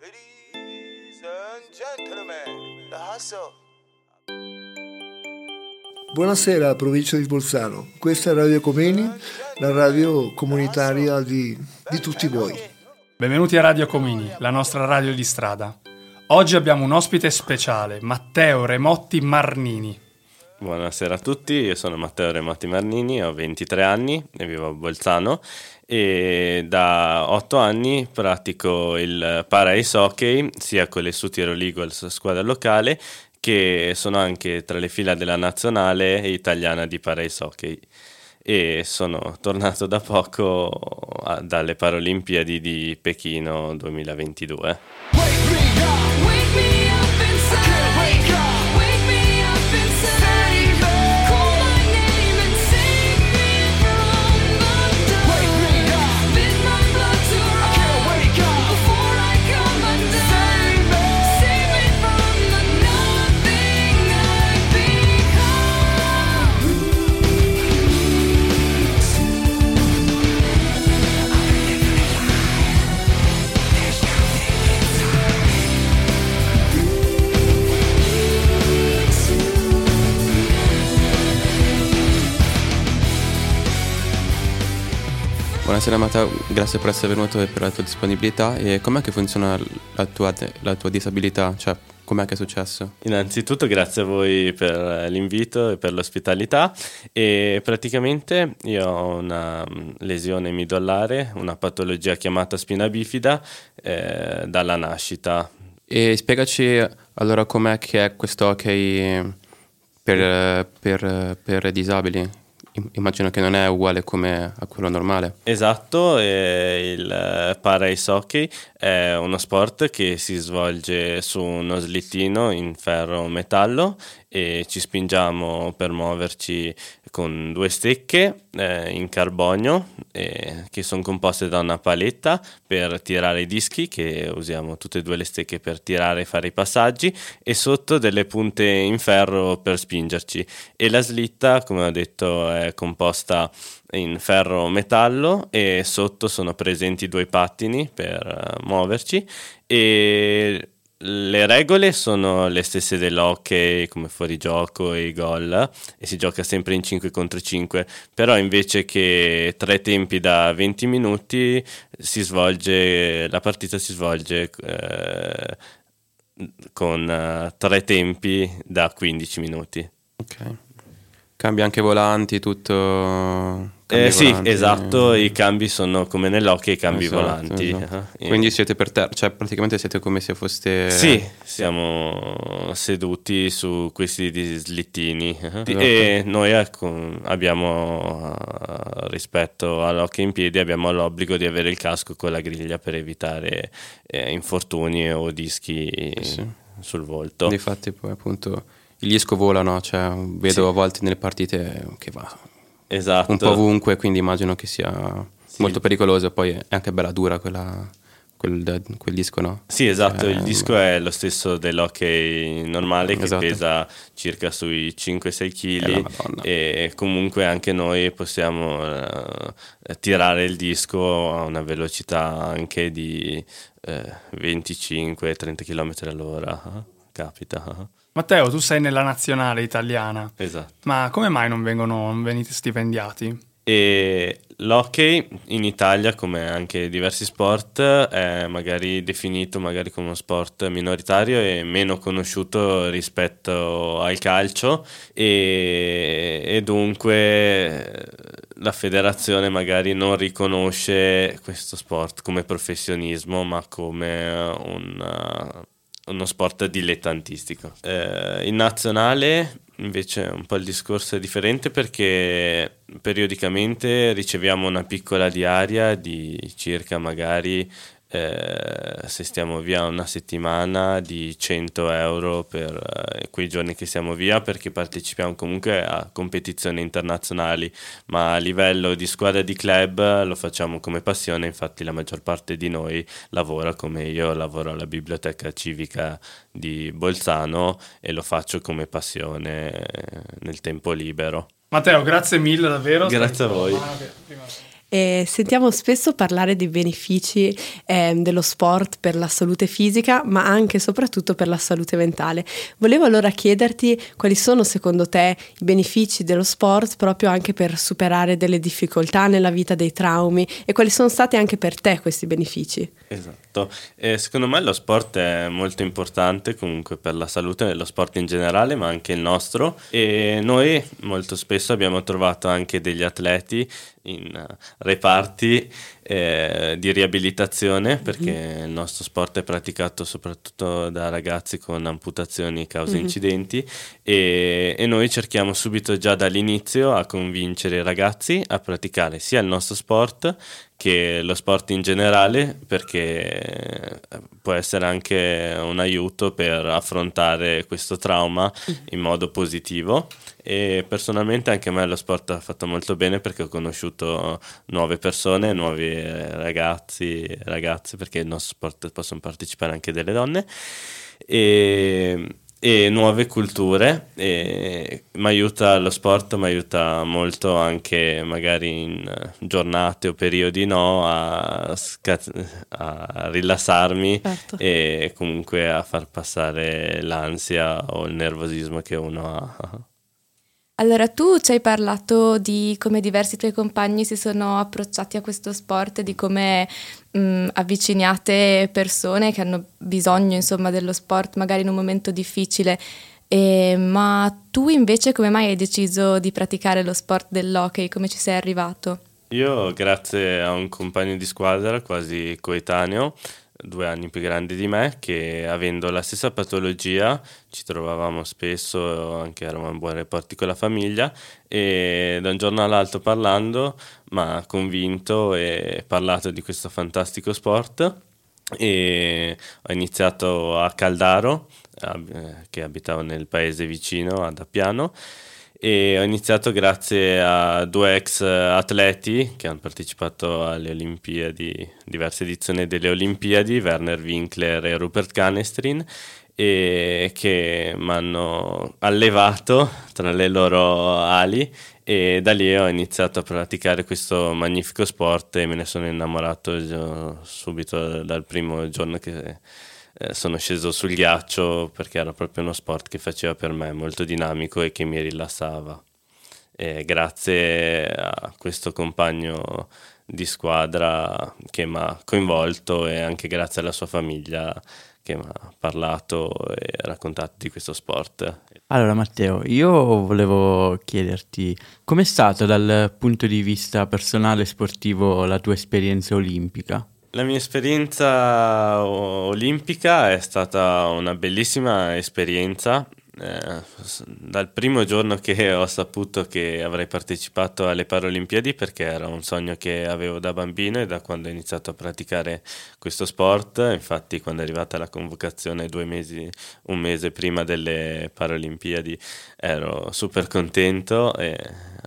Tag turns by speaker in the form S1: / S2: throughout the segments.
S1: Ladies and gentlemen, the hustle.
S2: Buonasera provincia di Bolzano, questa è Radio Comeni, la radio comunitaria di, di tutti voi.
S3: Benvenuti a Radio Comini, la nostra radio di strada. Oggi abbiamo un ospite speciale, Matteo Remotti Marnini.
S4: Buonasera a tutti, io sono Matteo Remotti Marnini, ho 23 anni e vivo a Bolzano e da 8 anni pratico il para ice hockey sia con le Sutiero Eagles squadra locale che sono anche tra le fila della nazionale italiana di para ice hockey e sono tornato da poco a, dalle Paralimpiadi di Pechino 2022.
S5: Buonasera Matteo, grazie per essere venuto e per la tua disponibilità. E com'è che funziona la tua, la tua disabilità? Cioè, com'è che è successo?
S4: Innanzitutto grazie a voi per l'invito e per l'ospitalità e praticamente io ho una mm, lesione midollare, una patologia chiamata spina bifida eh, dalla nascita.
S5: E spiegaci allora com'è che è questo hockey per, per, per disabili? Immagino che non è uguale come a quello normale.
S4: Esatto, il para ice hockey è uno sport che si svolge su uno slittino in ferro metallo e ci spingiamo per muoverci con due stecche eh, in carbonio eh, che sono composte da una paletta per tirare i dischi che usiamo tutte e due le stecche per tirare e fare i passaggi e sotto delle punte in ferro per spingerci. E la slitta come ho detto è composta in ferro metallo e sotto sono presenti due pattini per uh, muoverci e le regole sono le stesse dell'hockey come fuorigioco e gol e si gioca sempre in 5 contro 5 però invece che tre tempi da 20 minuti svolge la partita si svolge eh, con uh, tre tempi da 15 minuti.
S5: Ok. Cambia anche volanti tutto
S4: eh, sì, esatto, i cambi sono come nell'hockey, i cambi esatto, volanti.
S5: Esatto. Uh-huh. Quindi siete per terra, cioè praticamente siete come se foste...
S4: Sì, siamo seduti su questi slittini uh-huh. esatto. e noi abbiamo, rispetto all'hockey in piedi, abbiamo l'obbligo di avere il casco con la griglia per evitare eh, infortuni o dischi eh sì. sul volto.
S5: Infatti poi appunto il disco vola, no? Cioè, vedo sì. a volte nelle partite che va
S4: esatto.
S5: un po' ovunque, quindi immagino che sia sì. molto pericoloso. Poi è anche bella dura quella, quel, quel, disco, no?
S4: Sì, esatto, cioè, il disco è lo stesso dell'hockey normale che esatto. pesa circa sui 5-6 kg e comunque anche noi possiamo uh, tirare il disco a una velocità anche di uh, eh, 25-30 km all'ora. Capita.
S3: Matteo, tu sei nella nazionale italiana.
S4: Esatto.
S3: Ma come mai non, vengono, non venite stipendiati?
S4: E l'hockey in Italia, come anche diversi sport, è magari definito magari come uno sport minoritario e meno conosciuto rispetto al calcio e, e dunque la federazione magari non riconosce questo sport come professionismo ma come un uno sport dilettantistico. Eh, in nazionale invece un po' il discorso è differente perché periodicamente riceviamo una piccola diaria di circa magari eh, se stiamo via una settimana di 100 euro per eh, quei giorni che siamo via perché partecipiamo comunque a competizioni internazionali ma a livello di squadra di club lo facciamo come passione infatti la maggior parte di noi lavora come io lavoro alla biblioteca civica di Bolzano e lo faccio come passione nel tempo libero.
S3: Matteo grazie mille davvero.
S4: Grazie a voi
S6: e sentiamo spesso parlare dei benefici eh, dello sport per la salute fisica, ma anche e soprattutto per la salute mentale. Volevo allora chiederti quali sono secondo te i benefici dello sport proprio anche per superare delle difficoltà nella vita, dei traumi e quali sono stati anche per te questi benefici.
S4: Esatto, e secondo me lo sport è molto importante comunque per la salute, lo sport in generale, ma anche il nostro. E noi molto spesso abbiamo trovato anche degli atleti in reparti eh, di riabilitazione perché mm-hmm. il nostro sport è praticato soprattutto da ragazzi con amputazioni causa mm-hmm. incidenti e, e, noi cerchiamo subito già dall'inizio a convincere i ragazzi a praticare sia il nostro sport che lo sport in generale perché può essere anche un aiuto per affrontare questo trauma in modo positivo e personalmente anche a me lo sport ha fatto molto bene perché ho conosciuto nuove persone, nuovi ragazzi e ragazze perché nel nostro sport possono partecipare anche delle donne e e nuove culture e mi aiuta lo sport mi aiuta molto anche magari in giornate o periodi no a, scaz- a rilassarmi certo. e comunque a far passare l'ansia o il nervosismo che uno ha
S7: allora, tu ci hai parlato di come diversi tuoi compagni si sono approcciati a questo sport, di come mh, avviciniate persone che hanno bisogno, insomma, dello sport, magari in un momento difficile. E, ma tu invece come mai hai deciso di praticare lo sport dell'hockey? Come ci sei arrivato?
S4: Io grazie a un compagno di squadra quasi coetaneo due anni più grande di me che avendo la stessa patologia ci trovavamo spesso, anche eravamo in buoni rapporti con la famiglia e da un giorno all'altro parlando mi ha convinto e parlato di questo fantastico sport e ho iniziato a Caldaro che abitavo nel paese vicino ad Appiano e ho iniziato grazie a due ex atleti che hanno partecipato alle Olimpiadi, diverse edizioni delle Olimpiadi, Werner Winkler e Rupert Canestrin e che mi hanno allevato tra le loro ali. E da lì ho iniziato a praticare questo magnifico sport e me ne sono innamorato subito dal primo giorno che eh, sono sceso sul ghiaccio perché era proprio uno sport che faceva per me molto dinamico e che mi rilassava. E grazie a questo compagno di squadra che mi ha coinvolto e anche grazie alla sua famiglia che mi ha parlato e raccontato di questo sport.
S8: Allora Matteo, io volevo chiederti com'è stata dal punto di vista personale e sportivo la tua esperienza olimpica?
S4: La mia esperienza olimpica è stata una bellissima esperienza. Eh, dal primo giorno che ho saputo che avrei partecipato alle Paralimpiadi, perché era un sogno che avevo da bambino e da quando ho iniziato a praticare questo sport, infatti quando è arrivata la convocazione due mesi, un mese prima delle Paralimpiadi ero super contento e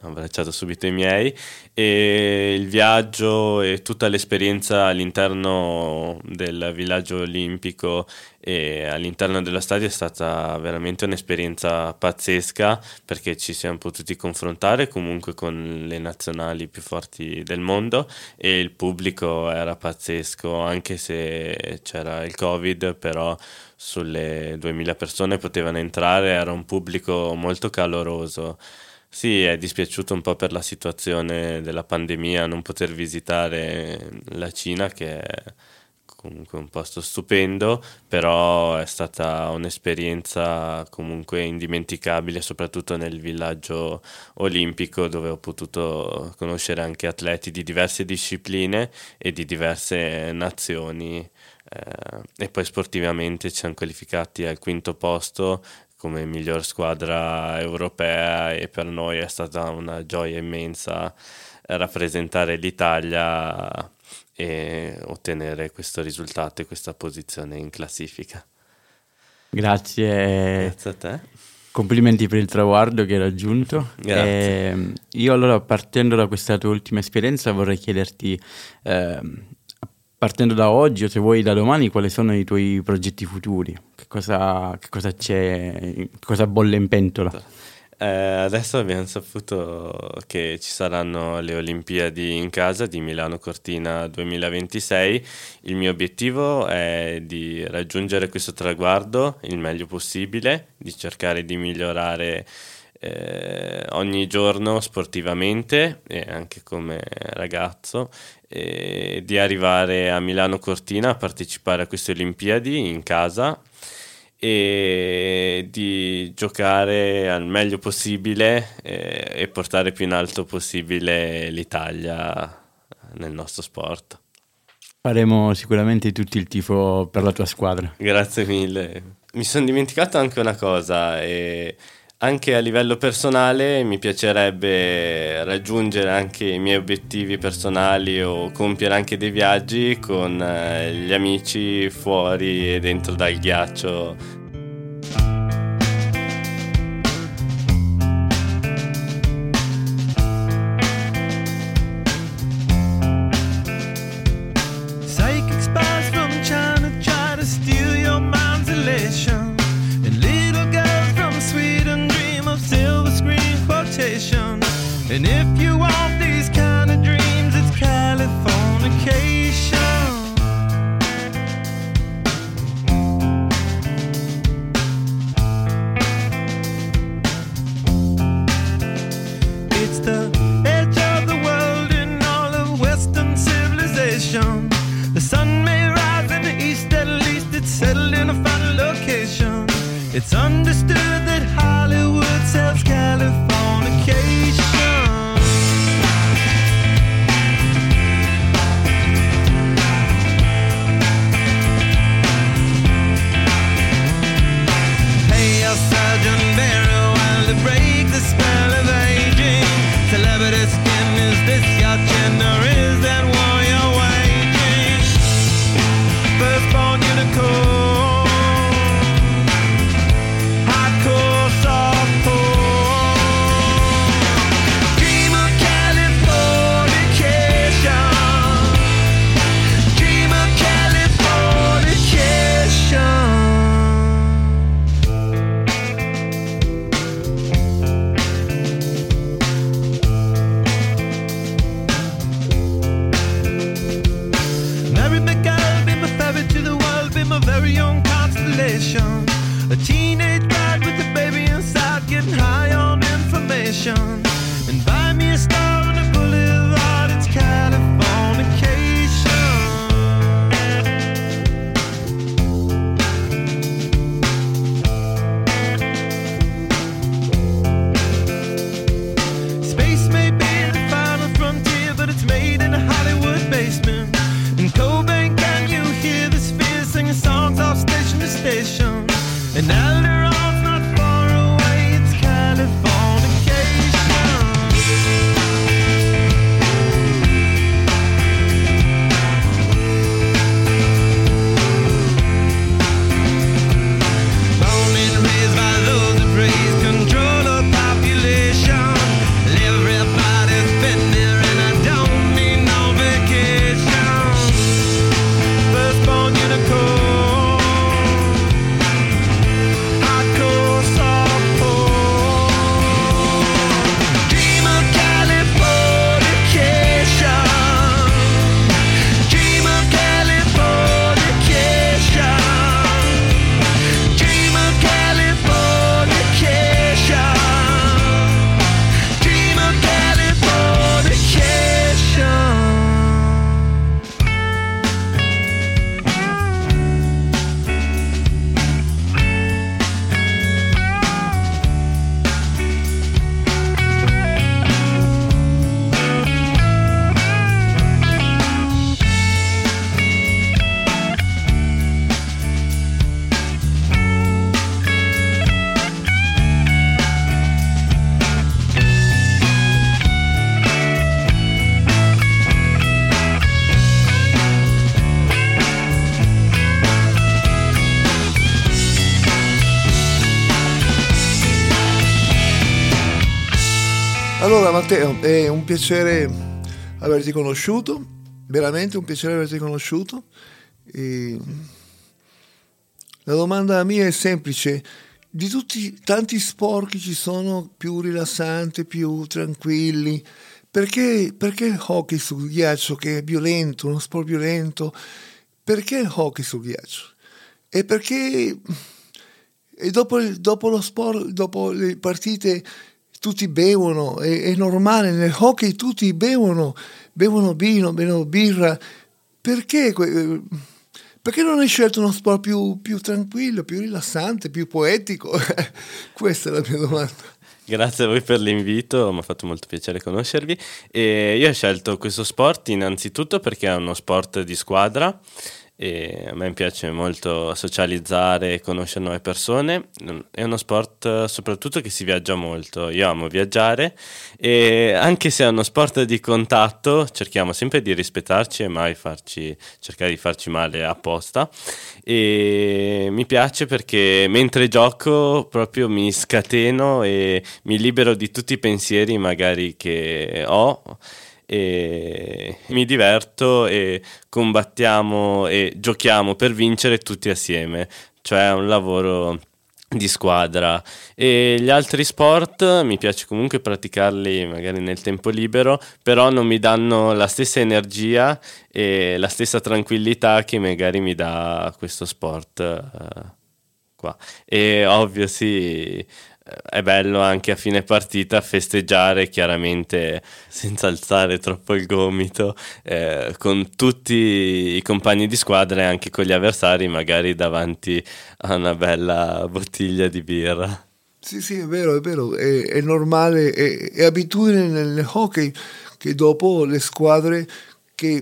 S4: abbracciato subito i miei. E il viaggio e tutta l'esperienza all'interno del villaggio olimpico e all'interno dello stadio è stata veramente un'esperienza pazzesca perché ci siamo potuti confrontare comunque con le nazionali più forti del mondo e il pubblico era pazzesco anche se c'era il covid però sulle 2000 persone potevano entrare era un pubblico molto caloroso sì, è dispiaciuto un po' per la situazione della pandemia non poter visitare la Cina, che è comunque un posto stupendo, però è stata un'esperienza comunque indimenticabile, soprattutto nel villaggio olimpico dove ho potuto conoscere anche atleti di diverse discipline e di diverse nazioni. Eh, e poi sportivamente ci siamo qualificati al quinto posto come miglior squadra europea e per noi è stata una gioia immensa rappresentare l'Italia e ottenere questo risultato e questa posizione in classifica.
S8: Grazie.
S4: Grazie a te.
S8: Complimenti per il traguardo che hai raggiunto.
S4: Grazie. E
S8: ehm, io allora partendo da questa tua ultima esperienza vorrei chiederti eh, partendo da oggi o se vuoi da domani, quali sono i tuoi progetti futuri? Che cosa, che cosa c'è, cosa bolle in pentola?
S9: Eh, adesso abbiamo saputo che ci saranno le Olimpiadi in casa di Milano Cortina 2026. Il mio obiettivo è di raggiungere questo traguardo il meglio possibile, di cercare di migliorare eh, ogni giorno sportivamente e anche come ragazzo di arrivare a Milano Cortina a partecipare a queste Olimpiadi in casa e di giocare al meglio possibile e, e portare più in alto possibile l'Italia nel nostro sport.
S8: Faremo sicuramente tutti il tifo per la tua squadra.
S9: Grazie mille. Mi sono dimenticato anche una cosa e anche a livello personale mi piacerebbe raggiungere anche i miei obiettivi personali o compiere anche dei viaggi con eh, gli amici fuori e dentro dal ghiaccio It's understood
S2: Matteo, è un piacere averti conosciuto, veramente un piacere averti conosciuto. E la domanda mia è semplice, di tutti tanti sport che ci sono più rilassanti, più tranquilli, perché, perché il hockey sul ghiaccio che è violento, uno sport violento, perché il hockey sul ghiaccio? E perché e dopo, dopo lo sport, dopo le partite tutti bevono, è, è, normale, nel hockey tutti bevono, bevono vino, bevono birra, perché? Perché non hai scelto uno sport più, più tranquillo, più rilassante, più poetico? Questa è la mia domanda.
S4: Grazie a voi per l'invito, mi ha fatto molto piacere conoscervi. E io ho scelto questo sport innanzitutto perché è uno sport di squadra e a me piace molto socializzare e conoscere nuove persone. È uno sport soprattutto che si viaggia molto. Io amo viaggiare e anche se è uno sport di contatto, cerchiamo sempre di rispettarci e mai farci, cercare di farci male apposta. E mi piace perché mentre gioco proprio mi scateno e mi libero di tutti i pensieri magari che ho e mi diverto e combattiamo e giochiamo per vincere tutti assieme, cioè è un lavoro di squadra. E gli altri sport mi piace comunque praticarli magari nel tempo libero però non mi danno la stessa energia e la stessa tranquillità che magari mi dà questo sport uh, qua. E ovvio sì è bello anche a fine partita festeggiare chiaramente senza alzare troppo il gomito eh, con tutti i compagni di squadra e anche con gli avversari magari davanti a una bella bottiglia di birra.
S2: Sì, sì, è vero, è vero, è, è normale, è, è abitudine nel hockey che dopo le squadre che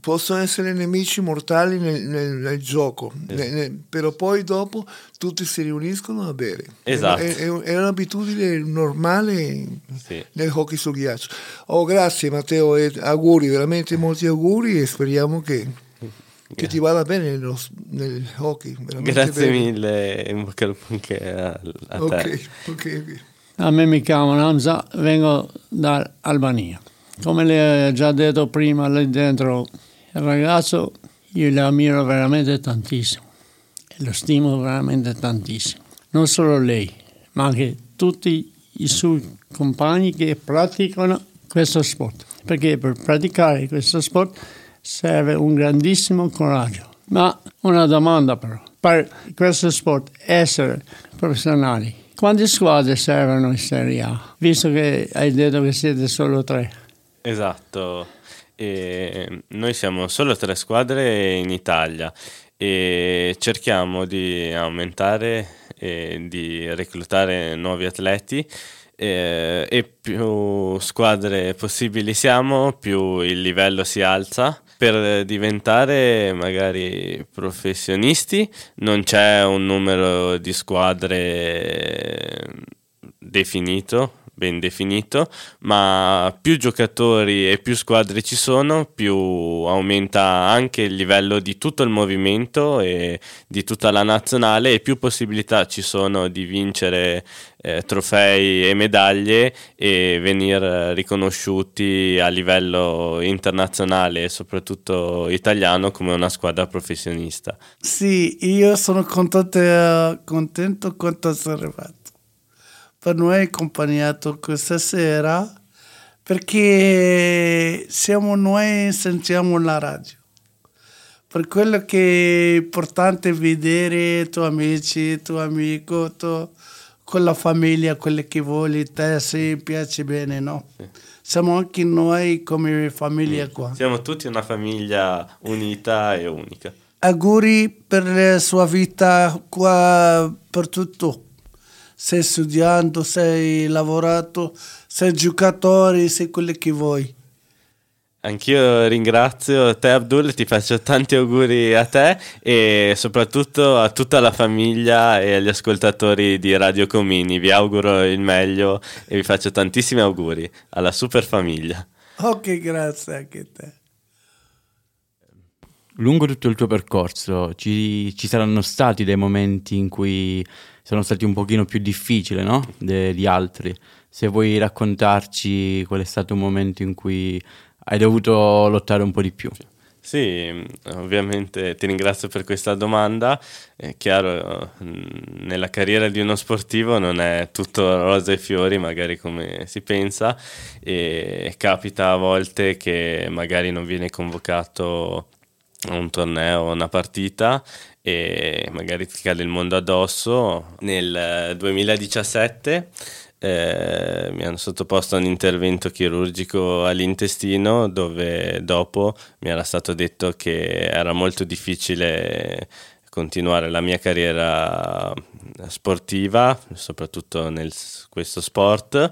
S2: possono essere nemici mortali nel, nel, nel gioco, esatto. nel, però poi dopo tutti si riuniscono a bere.
S4: Esatto.
S2: È, è, è un'abitudine normale sì. nel hockey sul ghiaccio. Oh, grazie Matteo e auguri, veramente molti auguri e speriamo che, che ti vada bene nello, nel hockey.
S4: Grazie bene. mille in bocca al anche a, a
S2: okay,
S4: te.
S2: Okay, okay.
S10: A me mi chiamo Namza, vengo dall'Albania. Come le ho già detto prima lì dentro, il ragazzo io lo ammiro veramente tantissimo lo stimo veramente tantissimo. Non solo lei, ma anche tutti i suoi compagni che praticano questo sport. Perché per praticare questo sport serve un grandissimo coraggio. Ma una domanda però, per questo sport essere professionali, quante squadre servono in Serie A? Visto che hai detto che siete solo tre.
S4: Esatto, e noi siamo solo tre squadre in Italia e cerchiamo di aumentare e di reclutare nuovi atleti e, più squadre possibili siamo, più il livello si alza. Per diventare magari professionisti non c'è un numero di squadre definito, ben definito, ma più giocatori e più squadre ci sono, più aumenta anche il livello di tutto il movimento e di tutta la nazionale e più possibilità ci sono di vincere eh, trofei e medaglie e venire riconosciuti a livello internazionale e soprattutto italiano come una squadra professionista.
S11: Sì, io sono contento, contento quanto essere fatto per noi accompagnato questa sera perché siamo noi sentiamo la radio. Per quello che è importante vedere i tuoi amici, il tuo amico, tu, con la famiglia, quello che vuoi, te se piace bene, no? Sì. Siamo anche noi come famiglia qua.
S4: Siamo tutti una famiglia unita e unica.
S11: Auguri per la sua vita qua, per tutto sei studiando, sei lavorato, sei giocatore, sei quello che vuoi.
S4: Anch'io ringrazio te Abdul, ti faccio tanti auguri a te e soprattutto a tutta la famiglia e agli ascoltatori di Radio Comini. Vi auguro il meglio e vi faccio tantissimi auguri alla super famiglia.
S11: Ok, grazie anche a te.
S8: Lungo tutto il tuo percorso ci, ci saranno stati dei momenti in cui sono stati un pochino più difficili no? De, di altri. Se vuoi raccontarci qual è stato un momento in cui hai dovuto lottare un po' di più.
S4: Sì, ovviamente ti ringrazio per questa domanda. È chiaro, nella carriera di uno sportivo non è tutto rosa e fiori, magari come si pensa, e capita a volte che magari non viene convocato un torneo una partita e magari ti cade il mondo addosso. Nel 2017 eh, mi hanno sottoposto a un intervento chirurgico all'intestino dove dopo mi era stato detto che era molto difficile continuare la mia carriera sportiva, soprattutto in questo sport,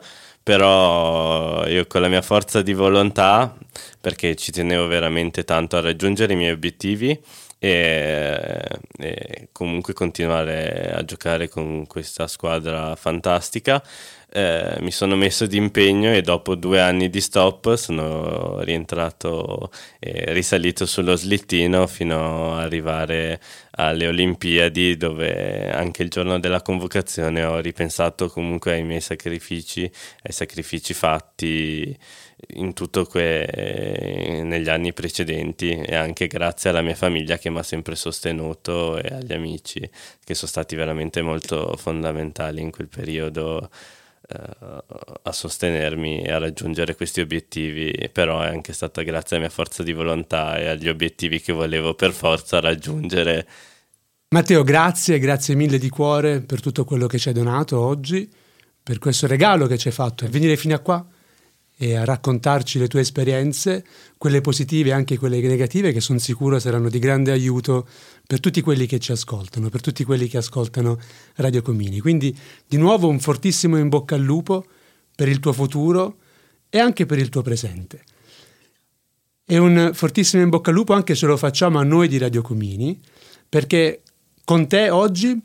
S4: però io con la mia forza di volontà, perché ci tenevo veramente tanto a raggiungere i miei obiettivi, e, e, comunque continuare a giocare con questa squadra fantastica eh, mi sono messo d'impegno e dopo due anni di stop sono rientrato e risalito sullo slittino fino ad arrivare alle Olimpiadi dove anche il giorno della convocazione ho ripensato comunque ai miei sacrifici, ai sacrifici fatti in tutto que- negli anni precedenti e anche grazie alla mia famiglia che mi ha sempre sostenuto e agli amici che sono stati veramente molto fondamentali in quel periodo eh, a sostenermi e a raggiungere questi obiettivi, però è anche stata grazie alla mia forza di volontà e agli obiettivi che volevo per forza raggiungere.
S12: Matteo, grazie, grazie mille di cuore per tutto quello che ci hai donato oggi, per questo regalo che ci hai fatto e venire fino a qua e a raccontarci le tue esperienze, quelle positive e anche quelle negative, che sono sicuro saranno di grande aiuto per tutti quelli che ci ascoltano, per tutti quelli che ascoltano Radio Comini. Quindi di nuovo un fortissimo in bocca al lupo per il tuo futuro e anche per il tuo presente. E un fortissimo in bocca al lupo anche se lo facciamo a noi di Radio Comini, perché con te oggi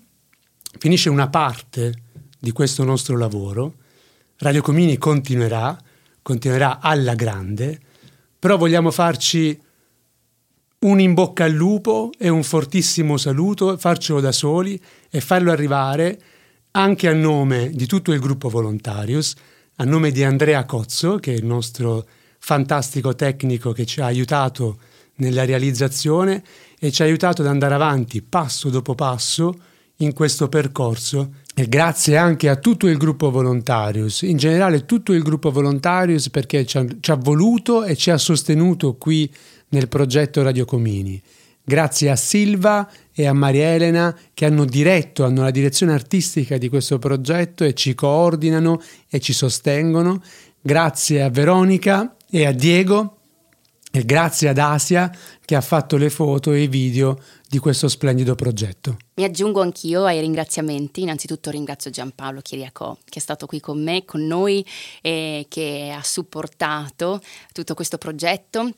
S12: finisce una parte di questo nostro lavoro. Radio Comini continuerà continuerà alla grande, però vogliamo farci un in bocca al lupo e un fortissimo saluto, farcelo da soli e farlo arrivare anche a nome di tutto il gruppo Volontarius, a nome di Andrea Cozzo, che è il nostro fantastico tecnico che ci ha aiutato nella realizzazione e ci ha aiutato ad andare avanti passo dopo passo in questo percorso e grazie anche a tutto il gruppo Volontarius, in generale tutto il gruppo Volontarius perché ci ha, ci ha voluto e ci ha sostenuto qui nel progetto Radio Comini. Grazie a Silva e a Maria Elena che hanno diretto, hanno la direzione artistica di questo progetto e ci coordinano e ci sostengono. Grazie a Veronica e a Diego e grazie ad Asia che ha fatto le foto e i video di questo splendido progetto.
S13: Mi aggiungo anch'io ai ringraziamenti. Innanzitutto ringrazio Giampaolo Chiriacò che è stato qui con me, con noi e che ha supportato tutto questo progetto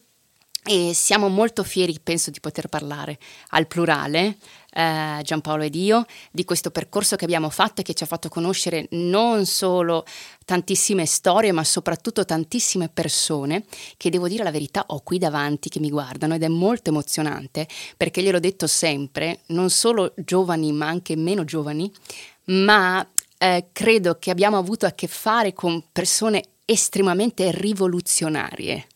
S13: e siamo molto fieri, penso, di poter parlare al plurale, eh, Giampaolo ed io, di questo percorso che abbiamo fatto e che ci ha fatto conoscere non solo tantissime storie, ma soprattutto tantissime persone che devo dire la verità ho qui davanti che mi guardano ed è molto emozionante perché gliel'ho detto sempre, non solo giovani ma anche meno giovani, ma eh, credo che abbiamo avuto a che fare con persone estremamente rivoluzionarie.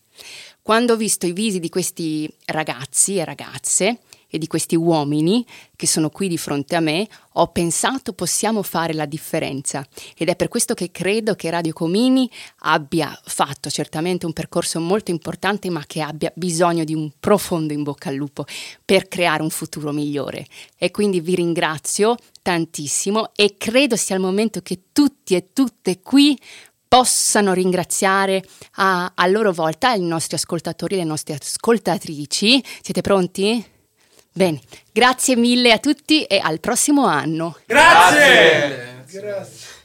S13: Quando ho visto i visi di questi ragazzi e ragazze e di questi uomini che sono qui di fronte a me, ho pensato possiamo fare la differenza ed è per questo che credo che Radio Comini abbia fatto certamente un percorso molto importante ma che abbia bisogno di un profondo in bocca al lupo per creare un futuro migliore e quindi vi ringrazio tantissimo e credo sia il momento che tutti e tutte qui possano ringraziare a, a loro volta i nostri ascoltatori e le nostre ascoltatrici. Siete pronti? Bene, grazie mille a tutti e al prossimo anno.
S3: Grazie!
S6: Grazie.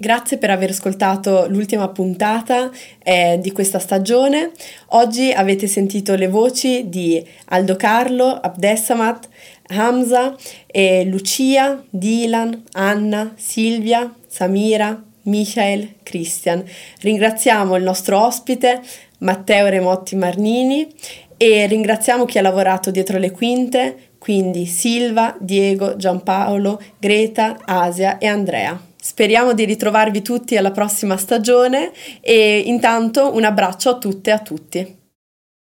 S6: Grazie per aver ascoltato l'ultima puntata eh, di questa stagione. Oggi avete sentito le voci di Aldo Carlo, Abdessamat, Hamza, eh, Lucia, Dylan, Anna, Silvia, Samira, Michael Christian. Ringraziamo il nostro ospite Matteo Remotti Marnini e ringraziamo chi ha lavorato dietro le quinte, quindi Silva, Diego, Giampaolo, Greta, Asia e Andrea. Speriamo di ritrovarvi tutti alla prossima stagione e intanto un abbraccio a tutte e a tutti.